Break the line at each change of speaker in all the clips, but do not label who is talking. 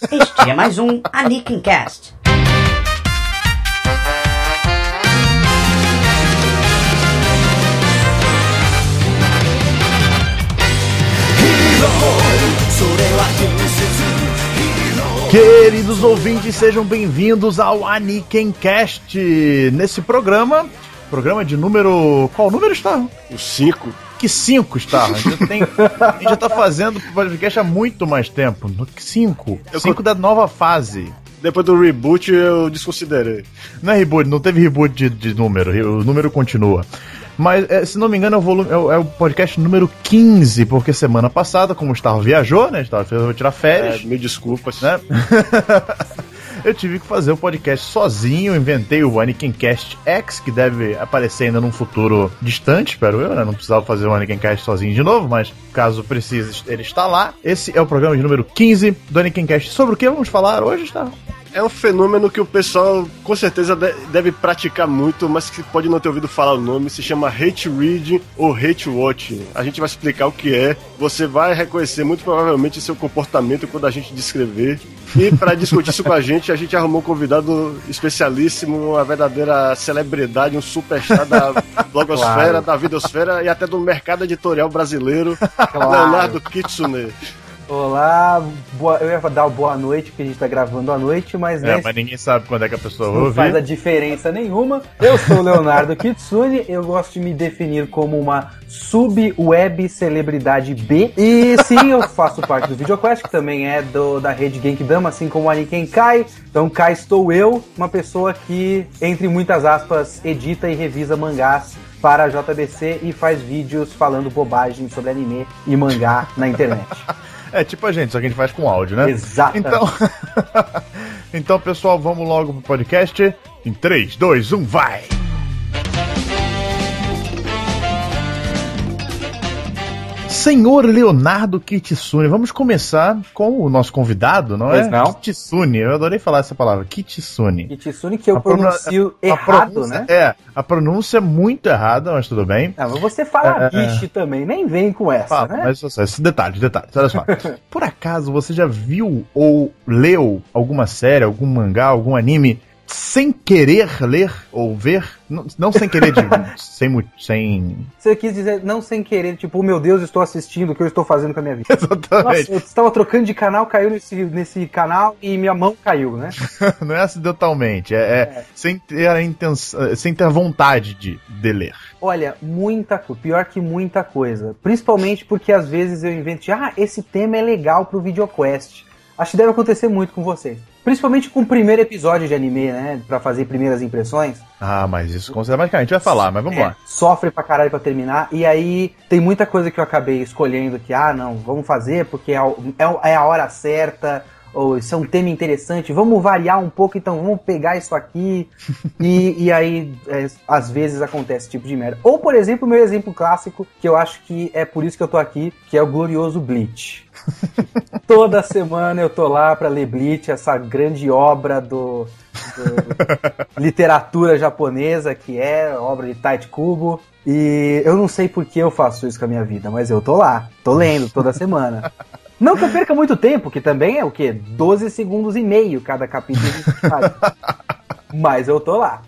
Este é mais um Anikin Cast.
Queridos ouvintes, sejam bem-vindos ao Anikencast. Nesse programa, programa de número. Qual número está?
O 5.
Que 5 está? A gente, tem, a gente já tá fazendo podcast há muito mais tempo. 5. 5 da nova fase.
Depois do reboot eu desconsiderei.
Não é reboot, não teve reboot de, de número, o número continua. Mas, é, se não me engano, é o, volume, é, o, é podcast número 15, porque semana passada, como o Gustavo viajou, né? Estava fez tirar férias.
É, me desculpas.
Né? eu tive que fazer o podcast sozinho, inventei o Cast X, que deve aparecer ainda num futuro distante, espero eu, né? Não precisava fazer o Cast sozinho de novo, mas caso precise, ele está lá. Esse é o programa de número 15 do Cast. Sobre o que vamos falar hoje, Gustavo?
É um fenômeno que o pessoal com certeza deve praticar muito, mas que pode não ter ouvido falar o nome. Se chama hate reading ou hate watching. A gente vai explicar o que é. Você vai reconhecer muito provavelmente seu comportamento quando a gente descrever. E para discutir isso com a gente, a gente arrumou um convidado especialíssimo, uma verdadeira celebridade, um superstar da blogosfera, claro. da videosfera e até do mercado editorial brasileiro, claro. Leonardo Kitsune.
Olá, boa, eu ia dar boa noite, porque a gente tá gravando à noite, mas.
É, mas ninguém sabe quando é que a pessoa ouve.
Não faz a diferença nenhuma. Eu sou o Leonardo Kitsune, eu gosto de me definir como uma sub-web celebridade B. E sim, eu faço parte do VideoQuest, que também é do, da rede Genkidama, assim como a Niken Kai. Então cá estou eu, uma pessoa que, entre muitas aspas, edita e revisa mangás para a JBC e faz vídeos falando bobagem sobre anime e mangá na internet.
É tipo a gente, só que a gente faz com áudio, né?
Exato.
Então, então pessoal, vamos logo pro podcast. Em 3, 2, 1, vai! Senhor Leonardo Kitsune, vamos começar com o nosso convidado, não
pois
é?
Não.
Kitsune, eu adorei falar essa palavra, Kitsune.
Kitsune que eu a pronuncio a, errado,
né?
É,
a pronúncia é muito errada, mas tudo bem.
Ah, mas você fala é, biche é. também, nem vem com essa, fala, né?
Mas esse detalhe, detalhe, olha só. Por acaso você já viu ou leu alguma série, algum mangá, algum anime sem querer ler ou ver, não, não sem querer, de, sem, sem.
Você quis dizer não sem querer, tipo, meu Deus, estou assistindo o que eu estou fazendo com a minha vida.
Exatamente. Nossa, eu
estava trocando de canal, caiu nesse, nesse canal e minha mão caiu, né?
não é acidentalmente, é, é, é. Sem, ter a intenção, sem ter a vontade de, de ler.
Olha, muita coisa, pior que muita coisa. Principalmente porque às vezes eu invento, ah, esse tema é legal pro VideoQuest. Acho que deve acontecer muito com vocês. Principalmente com o primeiro episódio de anime, né? Pra fazer primeiras impressões.
Ah, mas isso considera mais que a gente vai falar, mas vamos é, lá.
Sofre pra caralho pra terminar. E aí tem muita coisa que eu acabei escolhendo que, ah, não, vamos fazer porque é, é, é a hora certa ou isso é um tema interessante, vamos variar um pouco, então vamos pegar isso aqui. e, e aí, é, às vezes acontece esse tipo de merda. Ou, por exemplo, o meu exemplo clássico, que eu acho que é por isso que eu tô aqui, que é o glorioso Bleach. Toda semana eu tô lá para ler Bleach, essa grande obra do, do literatura japonesa, que é obra de Taichi Kubo. E eu não sei por que eu faço isso com a minha vida, mas eu tô lá, tô lendo toda semana. Não que eu perca muito tempo, que também é o quê? 12 segundos e meio cada capítulo. Mas eu tô lá.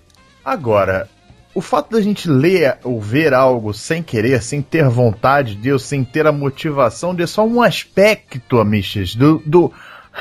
Agora, o fato da gente ler ou ver algo sem querer, sem ter vontade de Deus, sem ter a motivação de é só um aspecto, amiches, do, do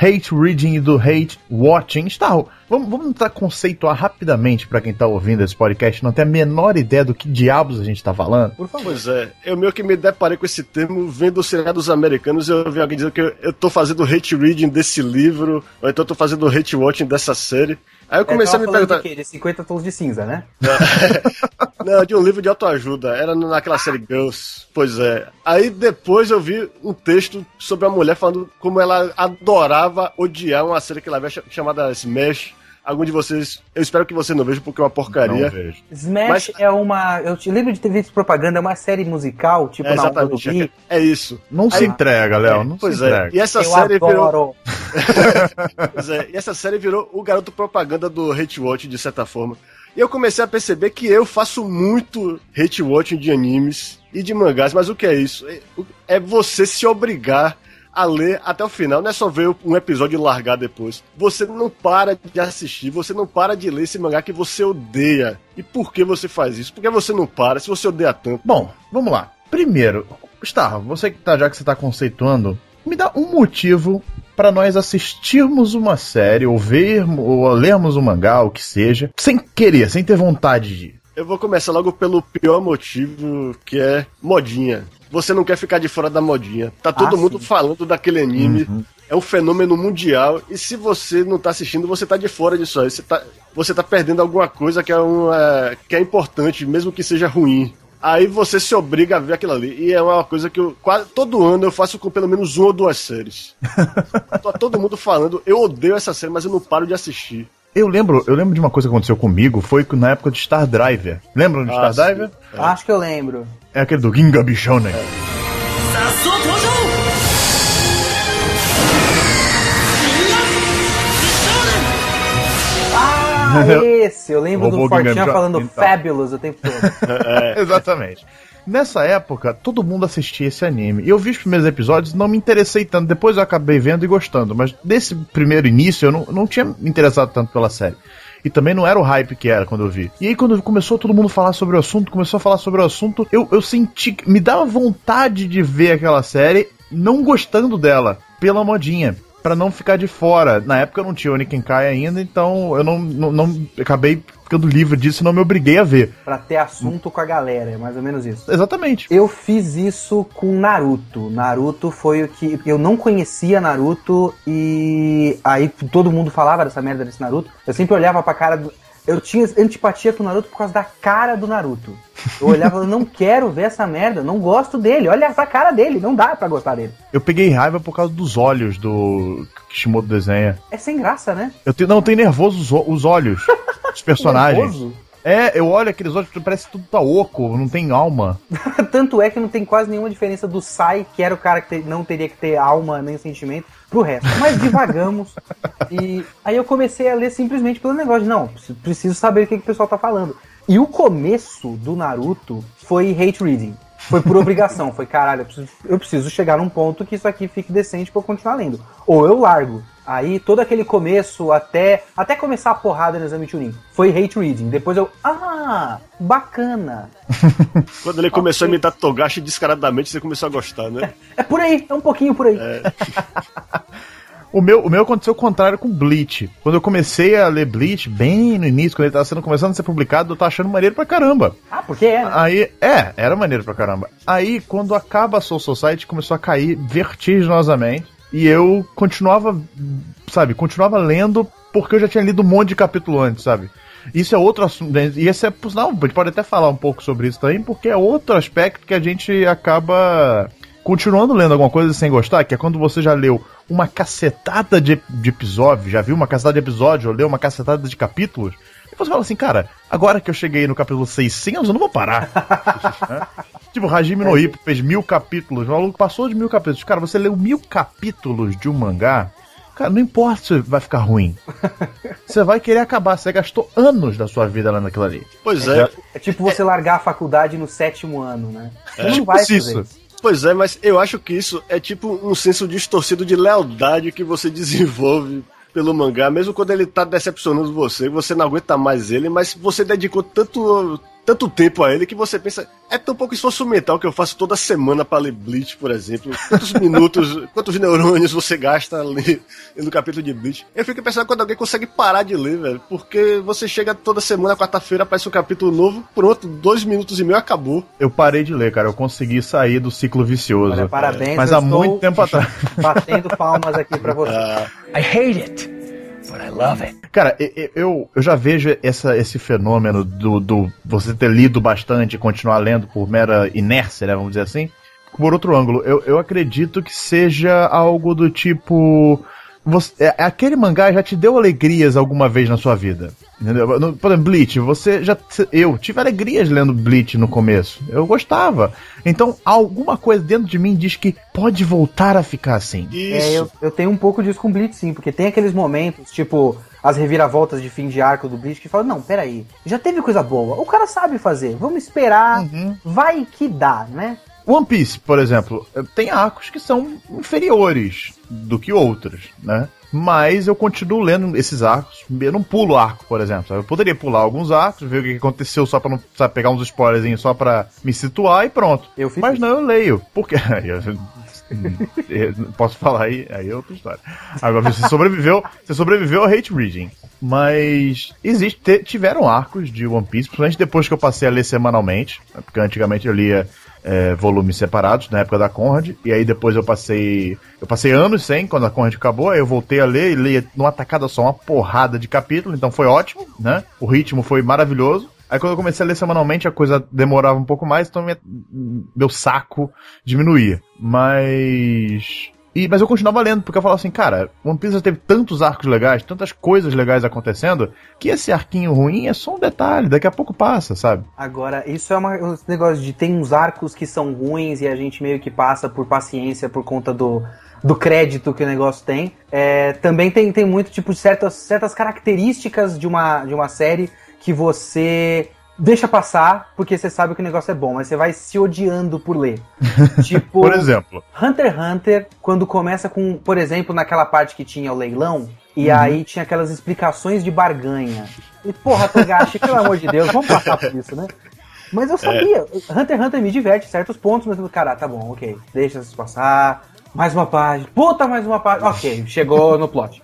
hate reading e do hate watching. Está, vamos, vamos tentar conceituar rapidamente para quem está ouvindo esse podcast, não tem a menor ideia do que diabos a gente está falando.
Por favor. Pois é, eu meio que me deparei com esse termo vendo o dos americanos eu vi alguém dizendo que eu, eu tô fazendo hate reading desse livro, ou então eu tô fazendo hate watching dessa série. Aí eu comecei é, a me perguntar.
De, quê? de 50 tons de cinza, né?
Não, de um livro de autoajuda. Era naquela série Girls. Pois é. Aí depois eu vi um texto sobre a mulher falando como ela adorava odiar uma série que ela vê chamada Smash algum de vocês. Eu espero que você não veja, porque é uma porcaria. Não
vejo. Smash Mas... é uma. Eu te lembro de ter visto propaganda, é uma série musical, tipo
é, na exatamente, é, é, isso.
Não Aí, se entrega, Léo. Não
pois
se
é.
entrega.
E essa
eu
série
adoro.
virou. pois é. E essa série virou o garoto propaganda do Hate Watch, de certa forma. E eu comecei a perceber que eu faço muito hate watching de animes e de mangás, mas o que é isso? É, é você se obrigar a ler até o final. Não é só ver um episódio e largar depois. Você não para de assistir, você não para de ler esse mangá que você odeia. E por que você faz isso? Por que você não para se você odeia tanto?
Bom, vamos lá. Primeiro, Gustavo, você que tá, já que você tá conceituando, me dá um motivo para nós assistirmos uma série, ou ver, ou lermos um mangá, o que seja, sem querer, sem ter vontade de.
Eu vou começar logo pelo pior motivo, que é modinha. Você não quer ficar de fora da modinha. Tá todo
Ah,
mundo
sim.
falando daquele anime. É um fenômeno mundial. E se você não tá assistindo, você tá de fora disso aí. Você tá, você tá perdendo alguma coisa que é, um, é, que é importante, mesmo que seja ruim. Aí você se obriga a ver aquilo ali. E é uma coisa que eu quase todo ano eu faço com pelo menos uma ou duas séries. tá todo mundo falando, eu odeio essa série, mas eu não paro de assistir.
Eu lembro, eu lembro de uma coisa que aconteceu comigo, foi que na época de Star Driver. Lembram de
Ah,
Star Driver?
Acho que eu lembro.
É aquele do Ginga Bichonen.
Ah, esse! Eu lembro do
Ginga-
falando
então.
Fabulous o tempo todo.
Exatamente. Nessa época, todo mundo assistia esse anime. Eu vi os primeiros episódios não me interessei tanto. Depois eu acabei vendo e gostando. Mas desse primeiro início, eu não, não tinha me interessado tanto pela série. E também não era o hype que era quando eu vi. E aí, quando começou todo mundo a falar sobre o assunto, começou a falar sobre o assunto, eu, eu senti. Me dava vontade de ver aquela série, não gostando dela, pela modinha. Pra não ficar de fora. Na época eu não tinha o Nikenkai ainda, então eu não, não, não- acabei ficando livre disso e não me obriguei a ver.
Pra ter assunto com a galera, é mais ou menos isso.
Exatamente.
Eu fiz isso com Naruto. Naruto foi o que. Eu não conhecia Naruto e aí todo mundo falava dessa merda desse Naruto. Eu sempre olhava pra cara do. Eu tinha antipatia com o Naruto por causa da cara do Naruto. Eu olhava e falava, não quero ver essa merda, não gosto dele. Olha essa cara dele, não dá pra gostar dele.
Eu peguei raiva por causa dos olhos do Kishimoto desenha.
É sem graça, né?
Eu tenho, não, tenho nervoso os, os olhos dos personagens.
Nervoso.
É, eu olho aqueles olhos, parece que tudo tá oco, não tem alma.
Tanto é que não tem quase nenhuma diferença do Sai, que era o cara que te- não teria que ter alma nem sentimento, pro resto. Mas divagamos. e aí eu comecei a ler simplesmente pelo negócio de, não, preciso- saber o que, que o pessoal tá falando. E o começo do Naruto foi hate reading. Foi por obrigação. Foi, caralho, eu preciso, eu preciso chegar num ponto que isso aqui fique decente pra eu continuar lendo. Ou eu largo. Aí todo aquele começo até até começar a porrada no exame Chunin foi hate reading. Depois eu, ah, bacana.
Quando ele começou a imitar Togashi descaradamente, você começou a gostar, né?
É por aí, é um pouquinho por aí.
O meu, o meu aconteceu o contrário com Bleach. Quando eu comecei a ler Bleach, bem no início, quando ele tava sendo começando a ser publicado, eu tava achando maneiro pra caramba.
Ah, porque é, né?
Aí, é, era maneiro pra caramba. Aí, quando acaba a Soul Society, começou a cair vertiginosamente. E eu continuava, sabe, continuava lendo porque eu já tinha lido um monte de capítulo antes, sabe? Isso é outro assunto. E esse é, sinal, a gente pode até falar um pouco sobre isso também, porque é outro aspecto que a gente acaba continuando lendo alguma coisa sem gostar, que é quando você já leu uma cacetada de, de episódios, já viu uma cacetada de episódios, ou leu uma cacetada de capítulos, e você fala assim, cara, agora que eu cheguei no capítulo 600, eu não vou parar. Tipo, Hajime no Ippo fez mil capítulos, o maluco passou de mil capítulos. Cara, você leu mil capítulos de um mangá, cara, não importa se vai ficar ruim. Você vai querer acabar, você gastou anos da sua vida lá naquilo ali.
Pois é,
É tipo você largar a faculdade no sétimo ano, né? Você não
Tipo
vai fazer
isso.
isso.
Pois é, mas eu acho que isso é tipo um senso distorcido de lealdade que você desenvolve pelo mangá, mesmo quando ele tá decepcionando você, você não aguenta mais ele, mas você dedicou tanto, tanto tempo a ele que você pensa, é tão pouco esforço mental que eu faço toda semana pra ler Bleach, por exemplo. Quantos minutos, quantos neurônios você gasta ali no capítulo de Bleach? Eu fico pensando quando alguém consegue parar de ler, velho, porque você chega toda semana, quarta-feira, aparece um capítulo novo, pronto, dois minutos e meio acabou.
Eu parei de ler, cara. Eu consegui sair do ciclo vicioso.
Olha, parabéns,
Mas há muito tempo atrás.
Batendo palmas aqui pra você.
I hate it, but I love it.
Cara, eu, eu já vejo essa, esse fenômeno do, do você ter lido bastante e continuar lendo por mera inércia, né? Vamos dizer assim. Por outro ângulo, eu, eu acredito que seja algo do tipo. Você, é- aquele mangá já te deu alegrias alguma vez na sua vida. Entendeu? No- Por exemplo, Bleach, você já. Eu tive alegrias lendo Bleach no começo. Eu gostava. Então, alguma coisa dentro de mim diz que pode voltar a ficar assim.
Isso.
É, eu, eu tenho um pouco disso com Blitz, sim, porque tem aqueles momentos, tipo, as reviravoltas de fim de arco do Blitz, que falam, não, peraí, já teve coisa boa, o cara sabe fazer, vamos esperar, vai que dá, né?
One Piece, por exemplo, tem arcos que são inferiores do que outros, né? Mas eu continuo lendo esses arcos. Eu não pulo arco, por exemplo. Eu poderia pular alguns arcos, ver o que aconteceu só pra não sabe, pegar uns spoilers só pra me situar e pronto. Mas não, eu leio. Porque. Posso falar aí? Aí é outra história. Agora, você sobreviveu, você sobreviveu ao hate reading. Mas existe, te- tiveram arcos de One Piece, principalmente depois que eu passei a ler semanalmente. né, Porque antigamente eu lia é, volumes separados, na época da Conrad. E aí depois eu passei. Eu passei anos sem, quando a Conrad acabou, aí eu voltei a ler e li numa tacada só uma porrada de capítulo, então foi ótimo, né? O ritmo foi maravilhoso. Aí quando eu comecei a ler semanalmente, a coisa demorava um pouco mais, então minha- meu saco diminuía. Mas. E, mas eu continuava lendo, porque eu falava assim, cara, One Piece já teve tantos arcos legais, tantas coisas legais acontecendo, que esse arquinho ruim é só um detalhe, daqui a pouco passa, sabe?
Agora, isso é uma- um negócio de tem uns arcos que são ruins e a gente meio que passa por paciência por conta do, do crédito que o negócio tem. É, também tem, tem muito tipo certas, certas características de uma, de uma série que você deixa passar porque você sabe que o negócio é bom, mas você vai se odiando por ler. tipo,
Por exemplo.
Hunter x Hunter, quando começa com, por exemplo, naquela parte que tinha o leilão, e
Uhum.
aí tinha aquelas explicações de barganha. E, porra, Togashi, pelo amor de Deus, vamos passar por isso, né? Mas eu sabia, Hunter x Hunter me diverte em certos pontos, mas eu, cara, tá bom, ok, deixa isso passar. Mais uma página. Puta, mais uma página. Ok, chegou no plot.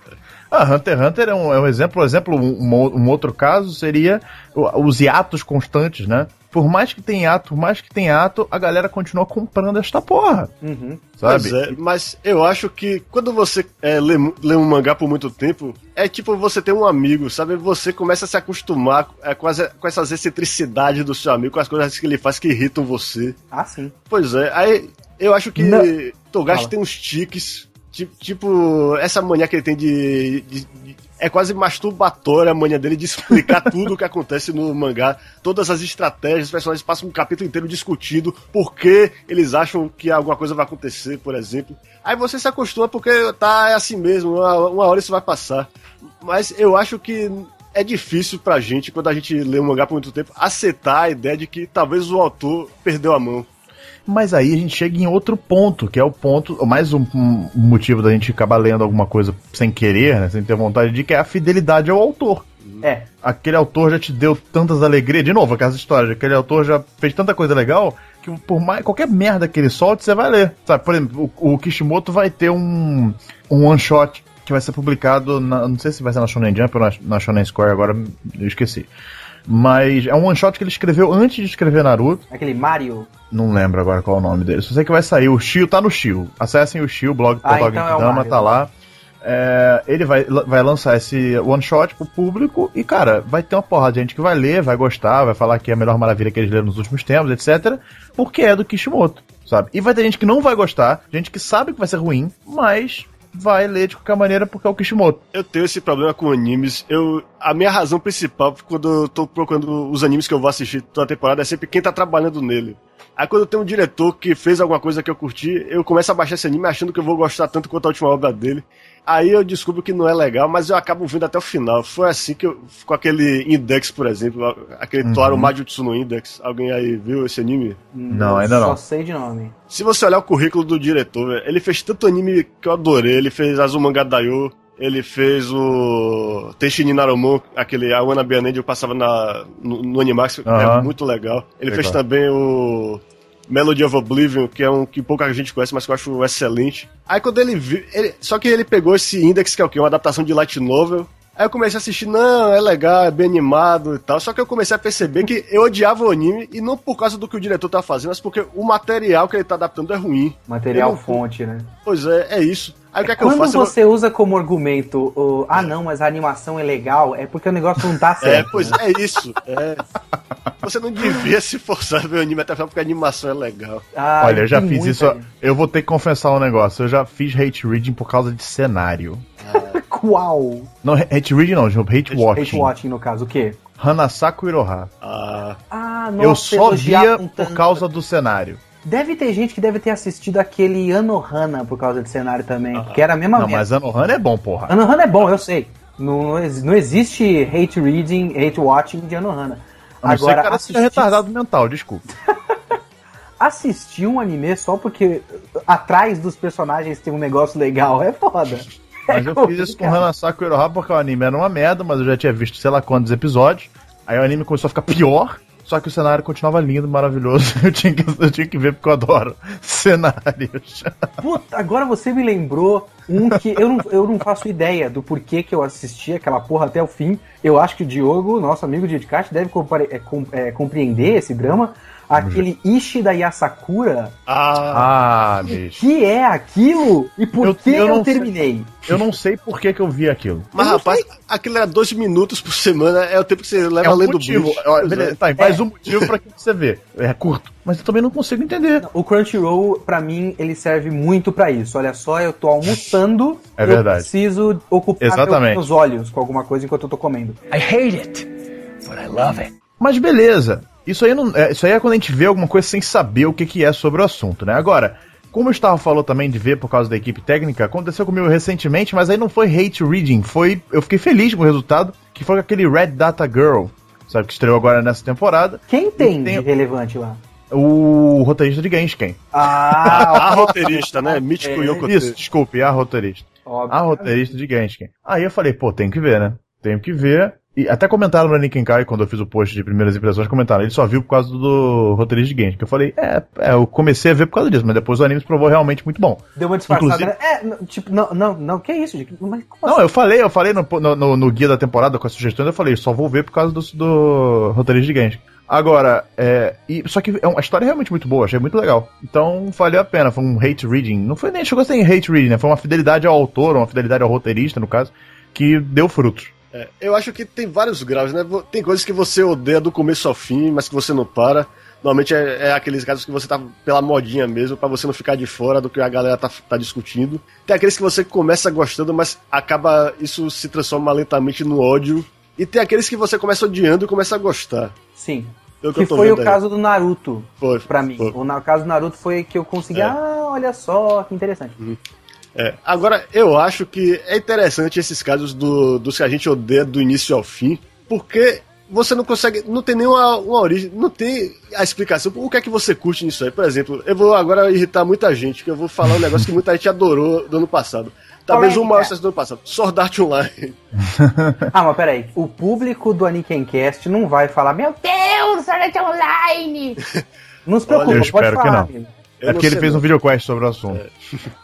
Ah, Hunter x Hunter é um, é um exemplo. Um exemplo, um, um outro caso seria os hiatos constantes, né? Por mais que tenha ato, por mais que tenha ato, a galera continua comprando esta porra,
Uhum.
sabe?
Pois é, mas eu acho que quando você é, lê, lê um mangá por muito tempo, é tipo você ter um amigo, sabe? Você começa a se acostumar é, com, as, com essas excentricidades do seu amigo, com as coisas que ele faz que irritam você.
Ah, sim.
Pois é, aí eu acho que
Não.
Togashi
Fala.
tem uns tiques, ti- tipo, essa mania que ele tem de. de- de- é quase masturbatória a mania dele de explicar tudo o que acontece no mangá, todas as estratégias, os personagens passam um capítulo inteiro discutindo por que eles acham que alguma coisa vai acontecer, por exemplo. Aí você se acostuma porque tá é assim mesmo, uma, hora isso vai passar. Mas eu acho que é difícil pra gente, quando a gente lê um mangá por muito tempo, aceitar a ideia de que talvez o autor perdeu a mão.
Mas aí a gente chega em outro ponto, que é o ponto, mais um, um motivo da gente acabar lendo alguma coisa sem querer, né, sem ter vontade de, que é a fidelidade ao autor.
É.
Aquele autor já te deu tantas alegrias, de novo, aquelas histórias, aquele autor já fez tanta coisa legal que por mais qualquer merda que ele solte, você vai ler. Sabe, por exemplo, o, o Kishimoto vai ter um, um one shot que vai ser publicado, na, não sei se vai ser na Shonen Jump ou na, na Shonen Square, agora eu esqueci. Mas é um one shot que ele escreveu antes de escrever Naruto.
Aquele Mario.
Não lembro agora qual é o nome dele. Só sei que vai sair. O Shio tá no Shio. Acessem o Shio, o blog do
Ah, então é
Genkidama,
Mario.
tá lá. É, ele vai, vai lançar esse one shot pro público e, cara, vai ter uma porrada de gente que vai ler, vai gostar, vai falar que é a melhor maravilha que eles leram nos últimos tempos, etc. Porque é do Kishimoto, sabe? E vai ter gente que não vai gostar, gente que sabe que vai ser ruim, mas vai ler de qualquer maneira porque é o Kishimoto.
Eu tenho esse problema com animes. Eu, a minha razão principal quando eu tô procurando os animes que eu vou assistir toda a temporada é sempre quem tá trabalhando nele. Aí quando tem um diretor que fez alguma coisa que eu curti, eu começo a baixar esse anime achando que eu vou gostar tanto quanto a última obra dele. Aí eu descubro que não é legal, mas eu acabo vendo até o final. Foi assim que eu. Com aquele Index, por exemplo, aquele
Uhum.
Toaru Majutsu no Index. Alguém aí viu esse anime?
Não, ainda
Só
não.
sei de nome.
Se você olhar o currículo do diretor, velho, ele fez tanto anime que eu adorei. Ele fez Azumanga Daioh, ele fez o Tenshin Narumon, aquele A Wanna Be an Angel, passava na, no, no Animax, que
Aham.
é muito legal. Ele
Legal.
fez também o Melody of Oblivion, que é um que pouca gente conhece, mas que eu acho excelente. Aí quando ele viu... ele- só que ele pegou esse Index, que é o quê? Uma adaptação de light novel, Aí eu comecei a assistir, não, é legal, é bem animado e tal. Só que eu comecei a perceber que eu odiava o anime, e não por causa do que o diretor tá fazendo, mas porque o material que ele tá adaptando é ruim.
Material
Eu não-
fonte, né?
Pois é, é isso. Aí o que é que eu
Quando
faço? Eu-
você usa como argumento o, ah não, mas a animação é legal, é porque o negócio não tá
É,
certo.
pois
né?
é isso. É. Você não devia se forçar a ver o anime até porque a animação é legal.
Ah,
Olha, eu já fiz isso. Eu vou ter que confessar um negócio. Eu já fiz hate reading por causa de cenário.
Qual?
Não, hate reading não, hate watching.
Hate watching, no caso, o quê?
Hanasaku Iroha.
Ah,
Ah, nossa,
eu só via
com
por causa do cenário.
Deve ter gente que deve ter assistido aquele Anohana por causa de cenário também, que era a mesma
Não, mas Anohana é bom, porra.
Anohana é bom, eu sei. Não, não ex- não existe hate reading, hate watching de Anohana.
A não ser que o cara
assistir-
retardado mental, desculpa.
assistir um anime só porque atrás dos personagens tem um negócio legal é foda.
Mas eu
É
fiz isso com
complicado.
Hanasaku Iroha porque o anime era uma merda, mas eu já tinha visto sei lá quantos episódios. Aí o anime começou a ficar pior, só que o cenário continuava lindo, maravilhoso. Eu tinha que, eu tinha que ver porque eu adoro cenários.
Puta, agora você me lembrou um que eu não, eu não faço ideia do porquê que eu assisti aquela porra até o fim. Eu acho que o Diogo, nosso amigo de Edcast, deve compare- é, é, compreender esse drama. Aquele Ishida Yasakura,
Ah,
Ah, bicho.
que é aquilo e por
Eu-
que
eu
eu,
não sei.
terminei?
Eu não sei por que, que eu vi aquilo.
mas rapaz, aquilo era 12 minutos por semana, é o tempo que você leva
É um
lendo
motivo.
Pois
beleza,
é.
tá, mais um motivo pra que você vê. É curto. Mas eu também não consigo entender.
O Crunchyroll, pra mim, ele serve muito pra isso. Olha só, eu tô almoçando,
É
eu
verdade.
preciso ocupar
Exatamente.
meus olhos com alguma coisa enquanto eu tô comendo.
I hate it, but I love it.
Mas beleza. Isso aí, não, é, isso aí é quando a gente vê alguma coisa sem saber o que, que é sobre o assunto, né? Agora, como o Gustavo falou também de ver por causa da equipe técnica, aconteceu comigo recentemente, mas aí não foi hate reading, foi. Eu fiquei feliz com o resultado, que foi aquele Red Data Girl, sabe, que estreou agora nessa temporada.
Quem tem,
tem-
de relevante lá?
O roteirista de Genshin.
Ah,
A roteirista, né? Mítico
É,
Yoko
Isso, desculpe, a roteirista.
óbvio.
A roteirista de Genshin. Aí eu falei, pô, tem que ver, né? Tenho que ver. E até comentaram no Kai, quando eu fiz o post de primeiras impressões, comentaram, ele só viu por causa do roteirista de Genshin. Que eu falei, é, é, eu comecei a ver por causa disso, mas depois o anime se provou realmente muito bom.
Deu uma disfarçada.
Inclusive-
né? É, não, tipo, não, não, não, que isso, gente? Mas como
Não,
assim?
eu falei, eu falei no, no, no- guia da temporada com as sugestões, eu falei, só vou ver por causa do, do roteirista de Genshin. Agora, é, e, só que é uma a história é realmente muito boa, achei muito legal. Então, valeu a pena, foi um hate reading. Não foi nem, chegou a ser hate reading, né? Foi uma fidelidade ao autor, uma fidelidade ao roteirista, no caso, que deu frutos.
É, eu acho que tem vários graus, né? Tem coisas que você odeia do começo ao fim, mas que você não para. Normalmente é, é aqueles casos que você tá pela modinha mesmo, pra você não ficar de fora do que a galera tá, tá discutindo. Tem aqueles que você começa gostando, mas acaba. Isso se transforma lentamente no ódio. E tem aqueles que você começa odiando e começa a gostar.
Sim.
É
Que
tô
foi o
aí.
caso do Naruto,
Foi,
pra mim.
foi.
O caso do Naruto foi que eu consegui.
É.
Ah, olha só, que interessante.
É, agora, eu acho que é interessante esses casos do, dos que a gente odeia do início ao fim, porque você não consegue, não tem nenhuma uma origem, não tem a explicação. O que é que você curte nisso aí? Por exemplo, eu vou agora irritar muita gente, que eu vou falar um negócio que muita gente adorou do ano passado. Talvez o maior sucesso do ano passado. Sword Art Online.
Ah, mas peraí. O público do Anikencast não vai falar, meu Deus, Sword Art Online! Não se preocupa,
Olha, eu
pode
espero que
falar,
não.
amigo.
Eu
é
não
porque ele fez
não.
um videocast sobre o assunto.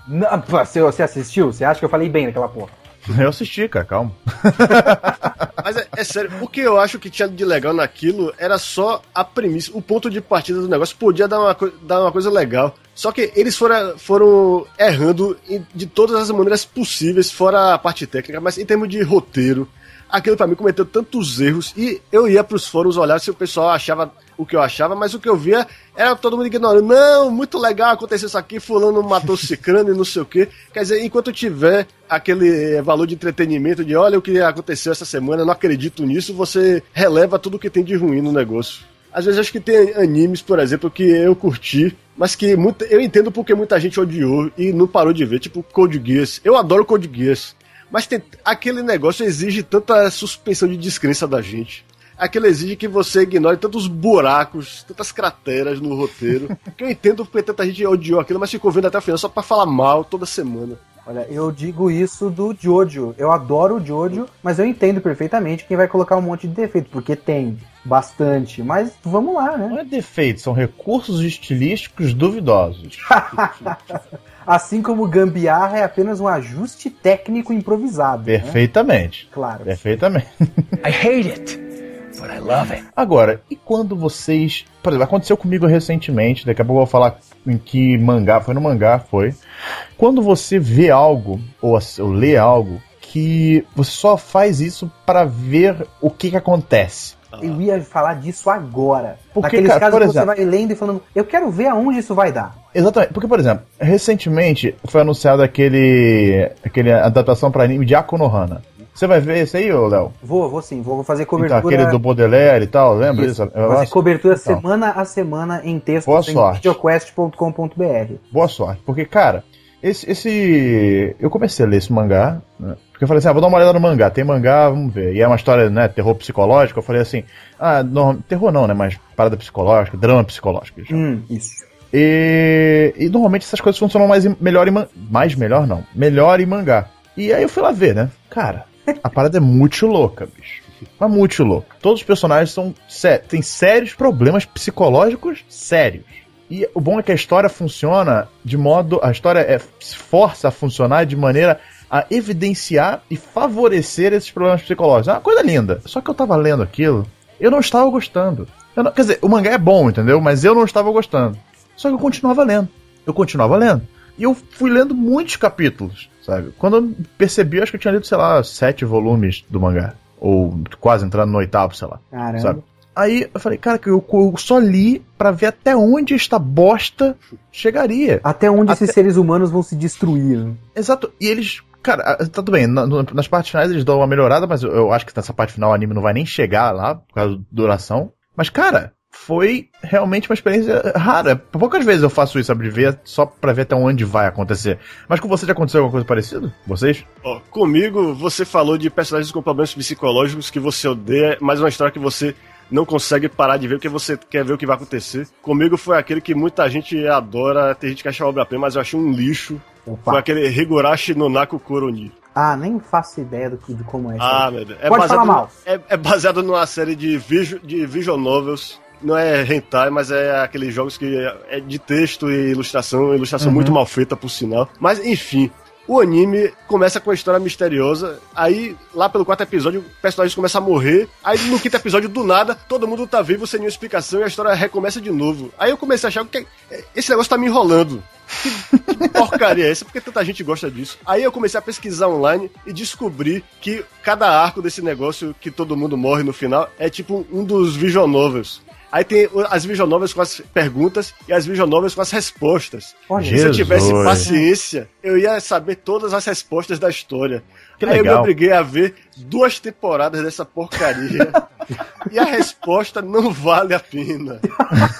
Não, pô, você, você assistiu? Você acha que eu falei bem naquela porra?
Eu assisti, cara, calma.
Mas é, é sério, o que eu acho que tinha de legal naquilo era só a premissa, o ponto de partida do negócio podia dar uma, dar uma coisa legal. Só que eles foram, foram errando de todas as maneiras possíveis, fora a parte técnica, mas em termos de roteiro, aquilo pra mim cometeu tantos erros e eu ia pros fóruns olhar se o pessoal achava o que eu achava, mas o que eu via era todo mundo ignorando. Não, muito legal, aconteceu isso aqui, fulano matou cicrano e não sei o quê. Quer dizer, enquanto tiver aquele eh, valor de entretenimento de olha o que aconteceu essa semana, não acredito nisso, você releva tudo que tem de ruim no negócio. Às vezes acho que tem animes, por exemplo, que eu curti, mas que muita, eu entendo porque muita gente odiou e não parou de ver, tipo Code Geass. Eu adoro Code Geass, mas tem, aquele negócio exige tanta suspensão de descrença da gente. Aquele exige que você ignore tantos buracos, tantas crateras no roteiro, que eu entendo porque tanta gente odiou aquilo, mas ficou vendo até o final só pra falar mal toda semana.
Olha, eu digo isso do Jojo. Eu adoro o Jojo, mas eu entendo perfeitamente quem vai colocar um monte de defeito, porque tem bastante. Mas vamos lá, né?
Não é defeito, são recursos estilísticos duvidosos.
Assim como gambiarra é apenas um ajuste técnico improvisado. né?
Perfeitamente.
Claro.
Perfeitamente.
I hate it, but I love it.
Agora, e quando vocês. Por exemplo, aconteceu comigo recentemente, daqui a pouco eu vou falar em que mangá, foi no mangá, foi. Quando você vê algo, ou, ou lê algo, que você só faz isso para ver o que, que acontece.
Eu ia falar disso agora.
Porque,
Naqueles
cara,
casos
por
que você
exemplo-
vai lendo e falando, eu quero ver aonde isso vai dar.
Exatamente, porque, por exemplo, recentemente foi anunciado aquele. aquele adaptação para anime de Akonohana. Você vai ver esse aí, ô Léo?
Vou, vou sim, vou fazer
Então,
cobertura.
aquele do Baudelaire e tal, lembra
Isso,
disso? Eu
fazer cobertura
Então.
semana a semana em textos
Boa
em videoquest.com.br.
boa sorte. Porque, cara, esse, esse. Eu comecei a ler esse mangá, né? Porque eu falei assim, ah, vou dar uma olhada no mangá. Tem mangá, vamos ver. E é uma história, né, terror psicológico. Eu falei assim, ah, não, terror não, né? Mas parada psicológica, drama psicológico.
Hum, isso.
E, e normalmente essas coisas funcionam mais melhor em mais melhor não, melhor em mangá. E aí eu fui lá ver, né? Cara, a parada é muito louca, bicho. Mas muito louca. Todos os personagens são sé- têm sérios problemas psicológicos sérios. E o bom é que a história funciona de modo. A história é, se força a funcionar de maneira a evidenciar e favorecer esses problemas psicológicos. É uma coisa linda. Só que eu tava lendo aquilo, eu não estava gostando. Não- quer dizer, o mangá é bom, entendeu? Mas eu não estava gostando. Só que eu continuava lendo. Eu continuava lendo. E eu fui lendo muitos capítulos, sabe? Quando eu percebi, eu acho que eu tinha lido, sei lá, sete volumes do mangá. Ou quase entrando no oitavo, sei lá.
Caramba.
Sabe? Aí eu falei, cara, que eu, eu só li pra ver até onde esta bosta chegaria.
Até onde
Até-
esses seres humanos vão se destruir. né?
Exato. E eles. Cara, tá tudo bem. na- nas partes finais eles dão uma melhorada, mas eu, eu acho que nessa parte final o anime não vai nem chegar lá, por causa da duração. Mas, cara, foi realmente uma experiência rara. Poucas vezes eu faço isso, sabe? De ver só pra ver até onde vai acontecer. Mas com você já aconteceu alguma coisa parecida? Vocês?
Ó, comigo, você falou de personagens com problemas psicológicos que você odeia, mas uma história que você não consegue parar de ver porque você quer ver o que vai acontecer. Comigo foi aquele que muita gente adora, tem gente que acha obra-prima, mas eu achei um lixo. Foi
Opa.
aquele Higurashi no Naku Koroni.
Ah, nem faço ideia do que, de como é isso.
Ah, meu Deus. É
Pode
baseado
falar mal.
É, é baseado numa série de, visu, de visual novels. Não é hentai, mas é aqueles jogos que é, é de texto e ilustração, ilustração
Uhum.
muito mal feita, por sinal. Mas, enfim, o anime começa com uma história misteriosa. Aí, lá pelo quarto episódio, o personagem começa a morrer. Aí, no quinto episódio, do nada, todo mundo tá vivo sem nenhuma explicação e a história recomeça de novo. Aí eu comecei a achar que esse negócio tá me enrolando. Que porcaria é essa? Por que tanta gente gosta disso? Aí eu comecei a pesquisar online e descobri que cada arco desse negócio que todo mundo morre no final é tipo um dos visual novels. Aí tem as visual novels com as perguntas e as visual novels com as respostas.
Olha,
Se eu tivesse paciência, eu ia saber todas as respostas da história.
Que
Aí eu me
legal.
obriguei a ver duas temporadas dessa porcaria. e a resposta não vale a pena.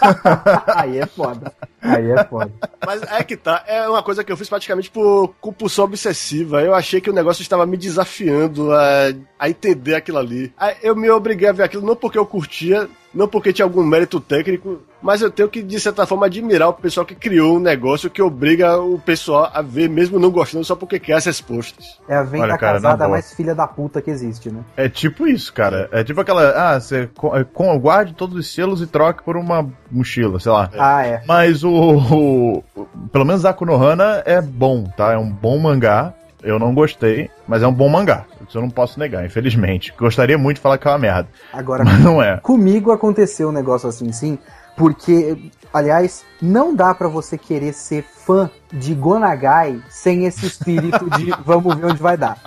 Aí é foda. Aí é foda.
Mas é que tá, é uma coisa que eu fiz praticamente por compulsão obsessiva. Eu achei que o negócio estava me desafiando a, a entender aquilo ali. Aí eu me obriguei a ver aquilo não porque eu curtia, não porque tinha algum mérito técnico, mas eu tenho que, de certa forma, admirar o pessoal que criou um negócio que obriga o pessoal a ver, mesmo não gostando, só porque quer as respostas.
É a venda
Olha, cara,
casada mais filha da puta que existe, né?
É tipo isso, cara. É tipo aquela. Ah, você é, com- guarde todos os selos e troque por uma mochila, sei lá.
Ah, é.
Mas o, o- o- Pelo menos a Konohana é bom, tá? É um bom mangá. Eu não gostei, mas é um bom mangá. Isso eu não posso negar, infelizmente. Gostaria muito de falar que é uma merda,
Agora,
mas não é.
comigo aconteceu um negócio assim, sim, porque, aliás, não dá pra você querer ser fã de Gonagai sem esse espírito de vamos ver onde vai dar.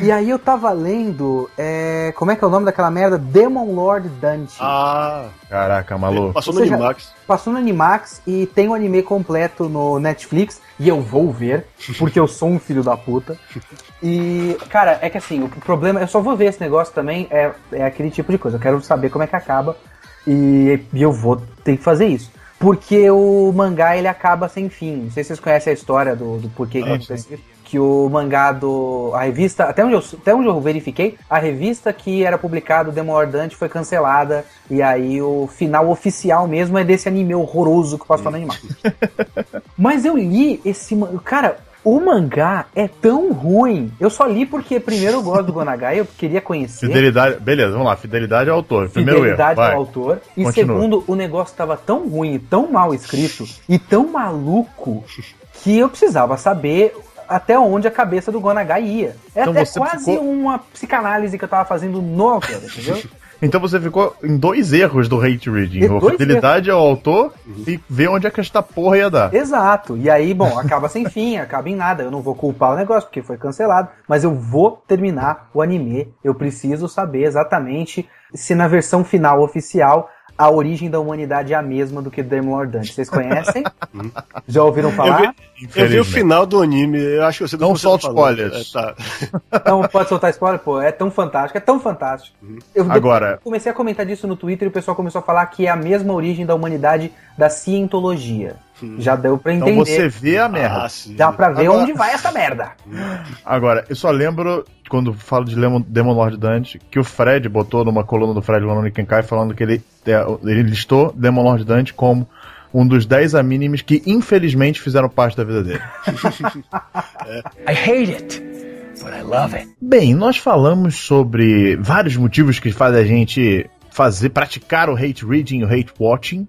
E aí eu tava lendo, é, como é que é o nome daquela merda? Demon Lord Dante.
Ah,
Caraca, maluco.
passou
Ou
no
seja,
Animax.
Passou no Animax e tem o anime completo no Netflix e eu vou ver, porque eu sou um filho da puta. E, cara, é que assim, o problema, eu só vou ver esse negócio também, é, é aquele tipo de coisa. Eu quero saber como é que acaba e, e eu vou ter que fazer isso. Porque o mangá ele acaba sem fim. Não sei se vocês conhecem a história do, do porquê que
Ah,
aconteceu isso. Que o mangá do. A revista. Até onde, eu, até onde eu verifiquei, a revista que era publicado, Demon Dante, foi cancelada. E aí o final oficial mesmo é desse anime horroroso que passou no animal. Mas eu li esse. Cara, o mangá é tão ruim. Eu só li porque, primeiro, eu gosto do Gonagai, eu queria conhecer.
Fidelidade. Beleza, vamos lá. Fidelidade ao autor. Primeiro
Fidelidade
erro.
Ao autor. E
Continua.
segundo, o negócio estava tão ruim, e tão mal escrito e tão maluco que eu precisava saber até onde a cabeça do Gonagai ia. É
Então
até
você
quase
ficou-
uma psicanálise que eu tava fazendo no autor, entendeu?
Então você ficou em dois erros do hate reading. A fidelidade ao autor e ver onde é que esta porra ia dar.
Exato. E aí, bom, acaba sem fim, acaba em nada. Eu não vou culpar o negócio porque foi cancelado, mas eu vou terminar o anime. Eu preciso saber exatamente se na versão final oficial a origem da humanidade é a mesma do que Demon Lord Dante. Vocês conhecem? Já ouviram
Eu
falar?
vi, eu vi o final do anime, eu acho que você
Não
tá
solte
falando.
spoilers.
É, tá.
Não pode soltar spoiler? Pô, é tão fantástico, é tão fantástico. Eu
Agora-
comecei a comentar disso no Twitter e o pessoal começou a falar que é a mesma origem da humanidade da cientologia. Já deu pra entender.
Então você vê a merda.
Ah.
Dá pra ver
Agora-
onde vai essa merda.
Agora, eu só lembro, quando falo de Demon Lord Dante, que o Fred botou numa coluna do Fred lá no Nikenkai falando que ele, é, ele listou Demon Lord Dante como um dos 10 animes que infelizmente fizeram parte da vida dele.
I hate it, but I love it.
Bem, nós falamos sobre vários motivos que fazem a gente fazer, praticar o hate reading e o hate watching,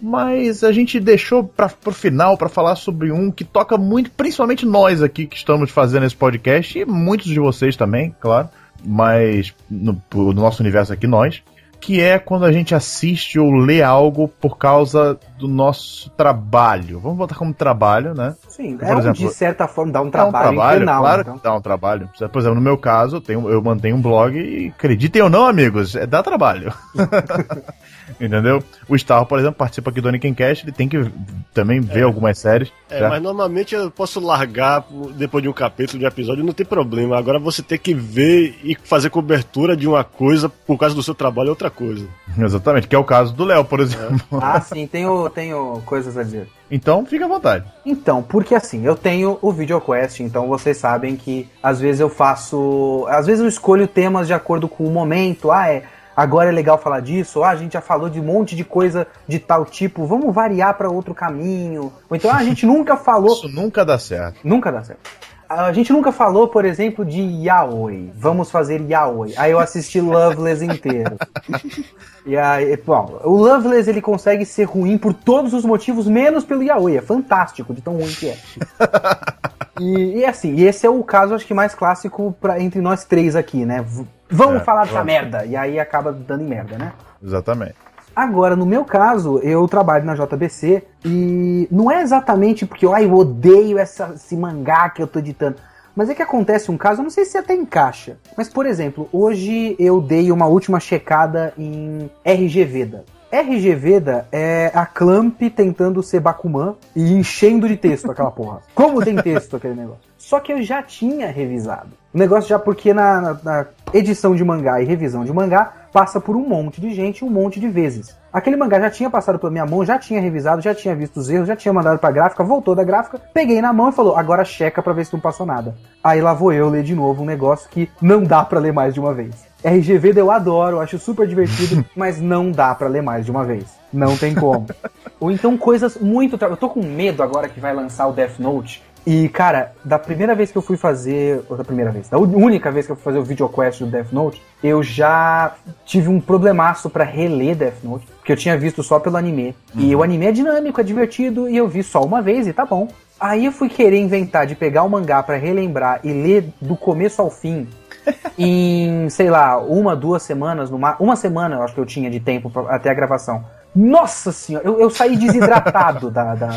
mas a gente deixou para pro final para falar sobre um que toca muito, principalmente nós aqui que estamos fazendo esse podcast e muitos de vocês também, claro, mas no, no nosso universo aqui nós, que é quando a gente assiste ou lê algo por causa do nosso trabalho. Vamos botar como trabalho, né?
Sim,
Por
é
exemplo,
de certa forma dá um
Dá um
trabalho,
trabalho, claro
então.
que dá um trabalho. Por exemplo, no meu caso, eu, tenho, eu mantenho um blog e acreditem ou não, amigos, é, dá trabalho. Entendeu? O Star, por exemplo, participa aqui do Anikincast, ele tem que também ver algumas séries.
É,
tá?
mas normalmente eu posso largar depois de um capítulo, de um episódio, não tem problema. Agora você ter que ver e fazer cobertura de uma coisa por causa do seu trabalho é outra coisa.
Exatamente, que é o caso do Léo, por exemplo.
Ah, sim, tenho, tenho coisas a dizer.
Então, fica à vontade.
Então, porque assim, eu tenho o VideoQuest, então vocês sabem que às vezes eu faço. Às vezes eu escolho temas de acordo com o momento. Ah, é. Agora é legal falar disso, ah, a gente já falou de um monte de coisa de tal tipo, vamos variar para outro caminho. Ou então, ah, a gente nunca falou.
Isso nunca dá certo.
Nunca dá certo. A gente nunca falou, por exemplo, de yaoi. Vamos fazer yaoi. Aí eu assisti Loveless inteiro. E aí, bom, o Loveless ele consegue ser ruim por todos os motivos, menos pelo yaoi. É fantástico de tão ruim que é. E, e assim, esse é o caso, acho que mais clássico pra, entre nós três aqui, né? Vamos
É,
falar dessa merda. E aí acaba dando em merda, né?
Exatamente.
Agora, no meu caso, eu trabalho na JBC e não é exatamente porque ai, eu odeio essa, esse mangá que eu tô editando. Mas é que acontece um caso, eu não sei se até encaixa. Mas, por exemplo, hoje eu dei uma última checada em RG Veda. RG Veda é a Clamp tentando ser Bakuman e enchendo de texto aquela porra. Como tem texto aquele negócio? Só que eu já tinha revisado. O negócio já porque na, na- na edição de mangá e revisão de mangá passa por um monte de gente um monte de vezes. Aquele mangá já tinha passado pela minha mão, já tinha revisado, já tinha visto os erros, já tinha mandado pra gráfica, voltou da gráfica, peguei na mão e falou: agora checa pra ver se não passou nada. Aí lá vou eu ler de novo um negócio que não dá pra ler mais de uma vez. RGV eu adoro, acho super divertido, mas não dá pra ler mais de uma vez. Não tem como. Ou então coisas muito. tra- Eu tô com medo agora que vai lançar o Death Note. E, cara, da primeira vez que eu fui fazer. Ou da primeira vez, da única vez que eu fui fazer o videoquest do Death Note, eu já tive um problemaço pra reler Death Note, porque eu tinha visto só pelo anime. E o anime é dinâmico, é divertido, e eu vi só uma vez e tá bom. Aí eu fui querer inventar de pegar o mangá pra relembrar e ler do começo ao fim. em, sei lá, uma, duas semanas, numa, uma semana eu acho que eu tinha de tempo pra- até a gravação. Nossa senhora, eu, eu saí desidratado da, da,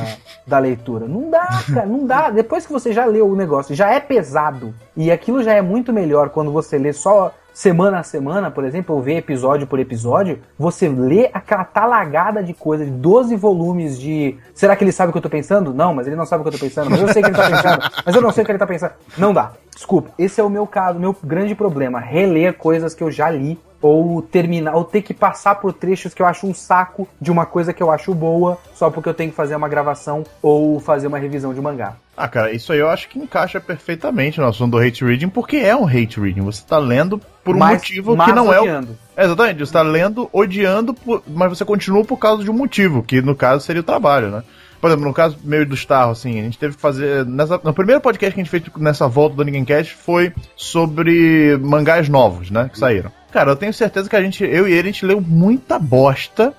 da leitura. Não dá, cara, não dá. Depois que você já leu o negócio, já é pesado. E aquilo já é muito melhor quando você lê só semana a semana, por exemplo, ou vê episódio por episódio. Você lê aquela talagada de coisa, de 12 volumes de. Será que ele sabe o que eu tô pensando? Não, mas ele não sabe o que eu tô pensando. Mas eu sei o que ele tá pensando. Mas eu não sei o que ele tá pensando. Não dá. Desculpa. Esse é o meu caso, meu grande problema. Reler coisas que eu já li ou terminar, ou ter que passar por trechos que eu acho um saco de uma coisa que eu acho boa, só porque eu tenho que fazer uma gravação ou fazer uma revisão de mangá.
Ah, cara, isso aí eu acho que encaixa perfeitamente no assunto do hate reading, porque é um hate reading. Você tá lendo por um
Mas-
motivo
mas
que não é o.
odiando.
É, exatamente, você tá lendo odiando, por- mas você continua por causa de um motivo, que no caso seria o trabalho, né? Por exemplo, no caso meio do Star, assim, a gente teve que fazer. Nessa, no primeiro podcast que a gente fez nessa volta do Ninguém Cast foi sobre mangás novos, né? Que saíram. Cara, eu tenho certeza que a gente, eu e ele, a gente leu muita bosta.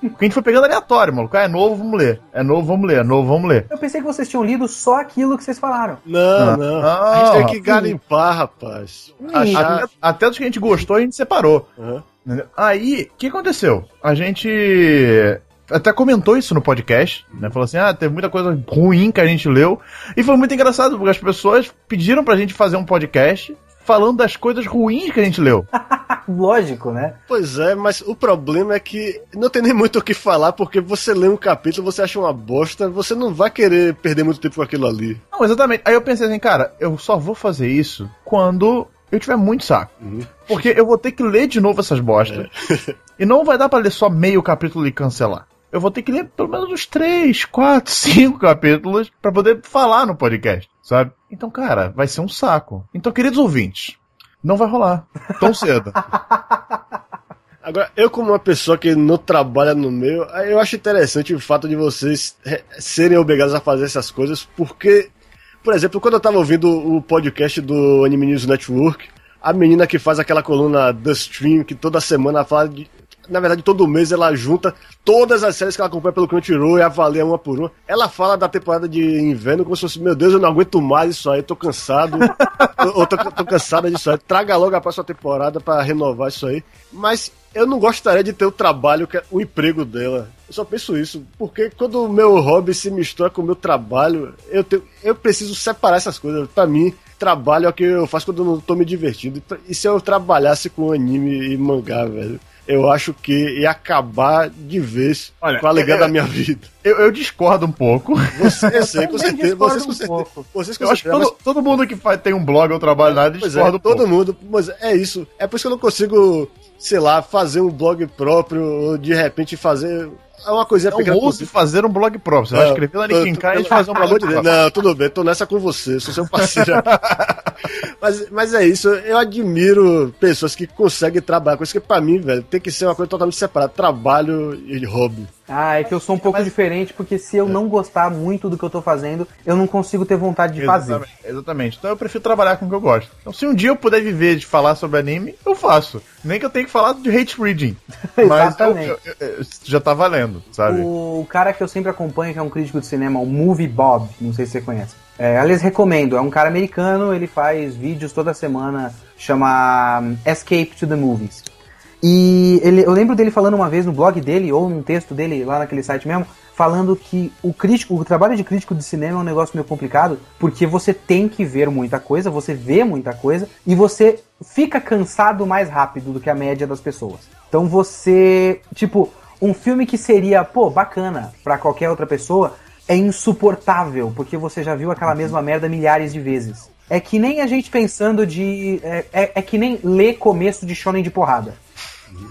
Porque a gente foi pegando aleatório, maluco. Ah, é novo, vamos ler. É novo, vamos ler. É novo, vamos ler.
Eu pensei que vocês tinham lido só aquilo que vocês falaram.
Não, não. a gente tem que
Ah,
garimpar, rapaz. Achar.
Até, até dos que a gente gostou, a gente separou. Entendeu? Aí, o que aconteceu? A gente até comentou isso no podcast, né? Falou assim: ah, teve muita coisa ruim que a gente leu. E foi muito engraçado, porque as pessoas pediram pra gente fazer um podcast falando das coisas ruins que a gente leu.
Lógico, né?
Pois é, mas o problema é que não tem nem muito o que falar, porque você lê um capítulo, você acha uma bosta, você não vai querer perder muito tempo com aquilo ali.
Não, exatamente. Aí eu pensei assim, cara, eu só vou fazer isso quando eu tiver muito saco. Porque eu vou ter que ler de novo essas bostas. e não vai dar pra ler só meio capítulo e cancelar. Eu vou ter que ler pelo menos uns 3, 4, 5 capítulos pra poder falar no podcast, sabe? Então, cara, vai ser um saco. Então, queridos ouvintes, não vai rolar tão cedo.
Agora, eu como uma pessoa que não trabalha no meio, eu acho interessante o fato de vocês serem obrigados a fazer essas coisas, porque, por exemplo, quando eu tava ouvindo o podcast do Anime News Network, a menina que faz aquela coluna The Stream, que toda semana fala de, na verdade, todo mês ela junta todas as séries que ela acompanha pelo Crunchyroll e avalia uma por uma. Ela fala da temporada de inverno como se fosse, meu Deus, eu não aguento mais isso aí, tô cansado. ou tô, tô cansada disso aí. Traga logo a próxima temporada para renovar isso aí. Mas eu não gostaria de ter o trabalho, é o emprego dela. Eu só penso isso, porque quando o meu hobby se mistura com o meu trabalho, eu, tenho, eu preciso separar essas coisas. Para mim, trabalho é o que eu faço quando eu não tô me divertindo. E se eu trabalhasse com anime e mangá, velho? Eu acho que ia acabar de vez Olha, com a alegria da minha vida.
Eu, eu, discordo um pouco.
Você, eu sei, com certeza. Vocês, com certeza. Um vocês com
eu certeza. Acho todo, mas... todo, mundo que faz, tem um blog ou trabalha nada discorda
é, um todo pouco. mundo. Mas é isso. É por isso que eu não consigo, sei lá, fazer um blog próprio ou de repente fazer é uma
é pequena. Não fazer um blog próprio. Você vai escrever lá em Kai e fazer um blog próprio.
Não, tudo bem, tô nessa com você, sou seu parceiro. mas, mas é isso, eu admiro pessoas que conseguem trabalhar com isso, que pra mim, velho, tem que ser uma coisa totalmente separada, trabalho e hobby.
Ah, é que eu sou um pouco Mas... diferente, porque se eu não gostar muito do que eu tô fazendo, eu não consigo ter vontade de
exatamente,
fazer.
Exatamente. Então eu prefiro trabalhar com o que eu gosto. Então se um dia eu puder viver de falar sobre anime, eu faço. Nem que eu tenha que falar de hate reading. Mas. Eu, eu, eu, já tá valendo, sabe?
O cara que eu sempre acompanho, que é um crítico de cinema, o Movie Bob, não sei se você conhece. É, aliás, recomendo. É um cara americano, ele faz vídeos toda semana, chama Escape to the Movies. E ele, eu lembro dele falando uma vez no blog dele, ou num texto dele lá naquele site mesmo, falando que o crítico, o trabalho de crítico de cinema é um negócio meio complicado, porque você tem que ver muita coisa, você vê muita coisa, e você fica cansado mais rápido do que a média das pessoas. Então você, tipo, um filme que seria, pô, bacana para qualquer outra pessoa, é insuportável, porque você já viu aquela mesma merda milhares de vezes. É que nem a gente pensando de. É, é, é que nem ler começo de shonen de porrada.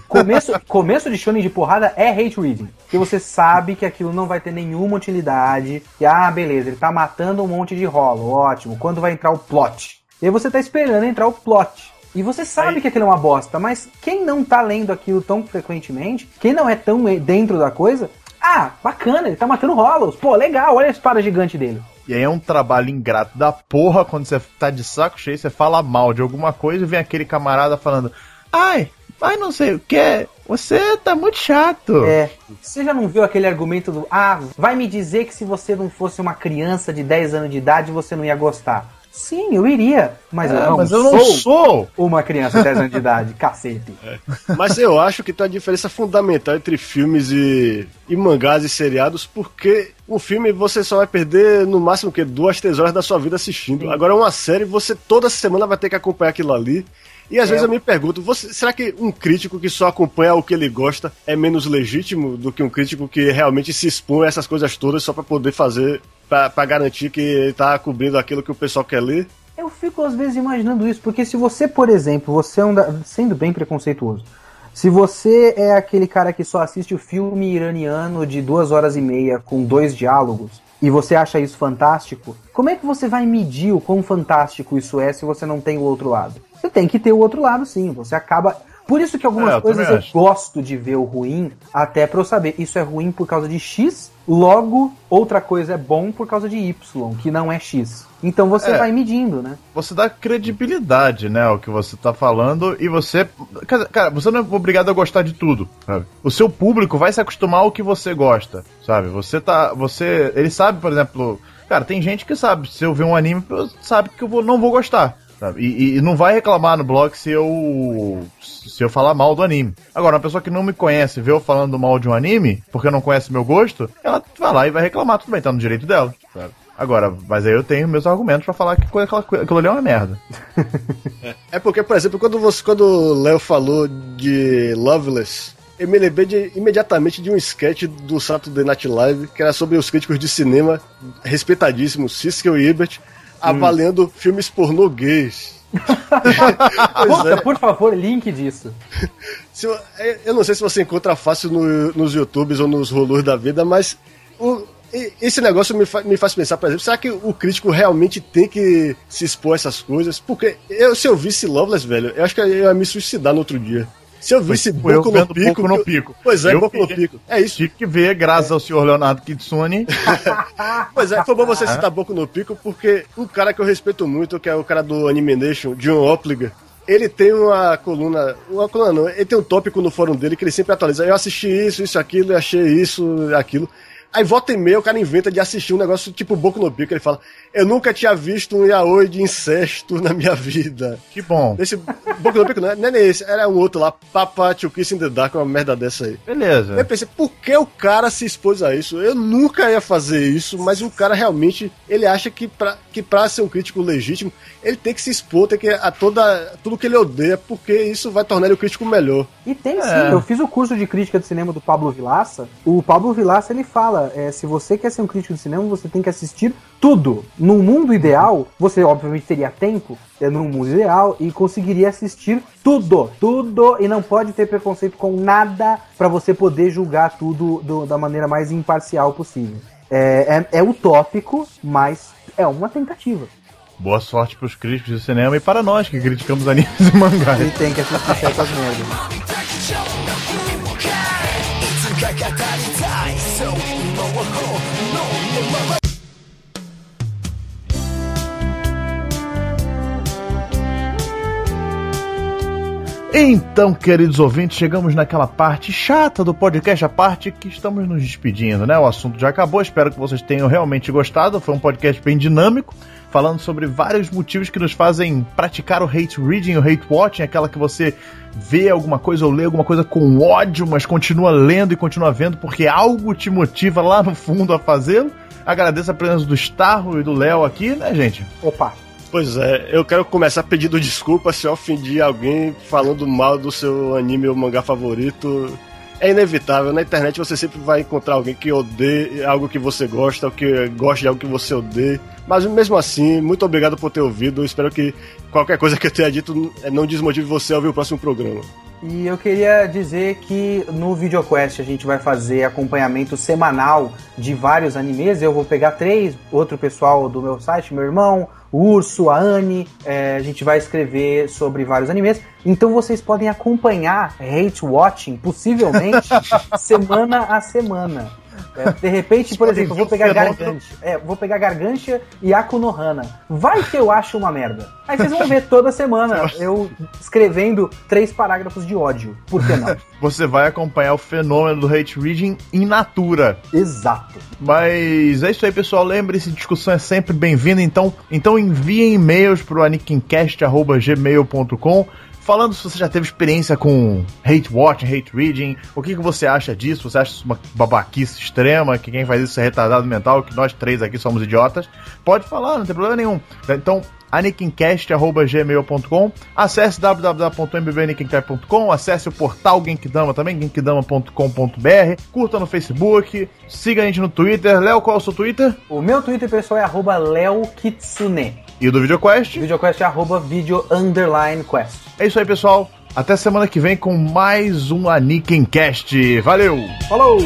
Começo, começo de shonen de porrada é hate reading. Que você sabe que aquilo não vai ter nenhuma utilidade. E, ah, beleza, ele tá matando um monte de rolo. Ótimo. Quando vai entrar o plot? E aí você tá esperando entrar o plot. E você sabe aí... que aquilo é uma bosta, mas quem não tá lendo aquilo tão frequentemente, quem não é tão dentro da coisa, ah, bacana, ele tá matando rolos. Pô, legal, olha a espada gigante dele.
E aí é um trabalho ingrato da porra quando você tá de saco cheio, você fala mal de alguma coisa e vem aquele camarada falando: Ai, Ai, não sei o que. Você tá muito chato.
É. Você já não viu aquele argumento do. Ah, vai me dizer que se você não fosse uma criança de 10 anos de idade, você não ia gostar. Sim, eu iria. Mas, é, eu, não mas eu não sou uma criança de 10 anos de idade, cacete. É.
Mas eu acho que tem uma diferença fundamental entre filmes e, e mangás e seriados, porque um filme você só vai perder no máximo que duas, três horas da sua vida assistindo. Sim. Agora uma série, você toda semana vai ter que acompanhar aquilo ali. E às é. vezes eu me pergunto, você, será que um crítico que só acompanha o que ele gosta é menos legítimo do que um crítico que realmente se expõe a essas coisas todas só para poder fazer, para garantir que ele tá cobrindo aquilo que o pessoal quer ler?
Eu fico às vezes imaginando isso, porque se você, por exemplo, você é um sendo bem preconceituoso, se você é aquele cara que só assiste o filme iraniano de duas horas e meia com dois diálogos, e você acha isso fantástico, como é que você vai medir o quão fantástico isso é se você não tem o outro lado? Você tem que ter o outro lado, sim. Você acaba. Por isso que algumas é, eu coisas eu gosto de ver o ruim, até pra eu saber, isso é ruim por causa de X, logo outra coisa é bom por causa de Y, que não é X. Então você é, vai medindo, né?
Você dá credibilidade, né, ao que você tá falando e você. Cara, você não é obrigado a gostar de tudo, sabe? O seu público vai se acostumar ao que você gosta, sabe? Você tá. Você. Ele sabe, por exemplo. Cara, tem gente que sabe, se eu ver um anime, sabe que eu vou, não vou gostar. E, e, não vai reclamar no blog se eu se eu falar mal do anime. Agora, uma pessoa que não me conhece, vê eu falando mal de um anime, porque não conhece meu gosto, ela vai lá e vai reclamar, tudo bem, tá no direito dela. Sabe? Agora, mas aí eu tenho meus argumentos para falar que aquilo, aquilo ali é uma merda.
É, é porque, por exemplo, quando você quando o Léo falou de Loveless, eu me lembrei de, imediatamente de um sketch do Saturday Night Live, que era sobre os críticos de cinema respeitadíssimos, Siskel e Ebert, avaliando filmes pornô gays.
Puta, é. por favor, link disso.
Se, é, eu não sei se você encontra fácil no, nos YouTubes ou nos rolôs da vida, mas o, esse negócio me, fa, me faz pensar, por exemplo, será que o crítico realmente tem que se expor a essas coisas? Porque eu, se eu visse Loveless, velho, eu acho que eu ia me suicidar no outro dia. Se eu visse
Foi eu
Boku no Pico.
Boku no
eu-
Pico.
Pois é,
Eu
Boku no Pico. É isso.
Tive que ver, graças ao senhor Leonardo Kitsune.
Pois é, foi bom você citar Boku no Pico, porque um cara que eu respeito muito, que é o cara do Anime Nation, John Opliger, ele tem uma coluna, uma coluna não, ele tem um tópico no fórum dele que ele sempre atualiza. Eu assisti isso, isso, aquilo, achei isso, aquilo. Aí volta e meia o cara inventa de assistir um negócio tipo Boku no Pico, ele fala, eu nunca tinha visto um yaoi de incesto na minha vida.
Que bom.
Esse Boku no Pico não é, não é nem esse, era um outro lá, Papa to Kiss in the Dark, uma merda dessa aí.
Beleza.
Eu pensei, por que o cara se expôs a isso? Eu nunca ia fazer isso, mas o cara realmente, ele acha que pra, que pra ser um crítico legítimo, ele tem que se expor, tem que a toda tudo que ele odeia, porque isso vai tornar ele um crítico melhor.
E tem sim,
É.
eu fiz o curso de crítica de cinema do Pablo Vilaça. O Pablo Vilaça ele fala: é, se você quer ser um crítico de cinema, você tem que assistir tudo. No mundo ideal, você obviamente teria tempo, é, no mundo ideal, e conseguiria assistir tudo, tudo, e não pode ter preconceito com nada pra você poder julgar tudo do- da maneira mais imparcial possível. É, é, é utópico, mas é uma tentativa.
Boa sorte pros críticos de cinema e para nós que criticamos animes e mangás.
Ele tem que assistir certas merdas.
Então, queridos ouvintes, chegamos naquela parte chata do podcast, a parte que estamos nos despedindo, né? O assunto já acabou, espero que vocês tenham realmente gostado. Foi um podcast bem dinâmico, falando sobre vários motivos que nos fazem praticar o hate reading, o hate watching, aquela que você vê alguma coisa ou lê alguma coisa com ódio, mas continua lendo e continua vendo porque algo te motiva lá no fundo a fazê-lo. Agradeço a presença do Starro e do Léo aqui, né, gente?
Opa,
Pois é, eu quero começar pedindo desculpa se eu ofendi alguém falando mal do seu anime ou mangá favorito. É inevitável, na internet você sempre vai encontrar alguém que odeia algo que você gosta, ou que gosta de algo que você odeia. Mas mesmo assim, muito obrigado por ter ouvido. Espero que qualquer coisa que eu tenha dito eh, não desmotive você a ouvir o próximo programa.
E eu queria dizer que no VideoQuest a gente vai fazer acompanhamento semanal de vários animes. Eu vou pegar três, outro pessoal do meu site, meu irmão, o Urso, a Anne. é, a gente vai escrever sobre vários animes. Então vocês podem acompanhar Hate Watching, possivelmente, semana a semana. É, de repente, por exemplo, vou pegar Gargantia. É, vou pegar Gargantia e Akunohana. Vai que eu acho uma merda. Aí vocês vão ver toda semana eu escrevendo três parágrafos de ódio. Por que não?
Você vai acompanhar o fenômeno do hate reading in natura.
Exato.
Mas é isso aí, pessoal. Lembre-se, discussão é sempre bem-vinda. Então, então enviem e-mails pro anikincast.gmail.com falando se você já teve experiência com hate watching, hate reading, o que, que você acha disso? Você acha isso uma babaquice extrema, que quem faz isso é retardado mental, que nós três aqui somos idiotas? Pode falar, não tem problema nenhum. Então, anikincast.gmail.com Acesse www.mbbanikincast.com Acesse o portal Genkidama também, genkidama.com.br Curta no Facebook, siga a gente no Twitter. Léo, qual é o seu Twitter?
O meu Twitter pessoal é arroba leokitsune.
E do VideoQuest?
VideoQuest é arroba video underline quest.
É isso aí, pessoal. Até semana que vem com mais um Anikincast. Valeu!
Falou!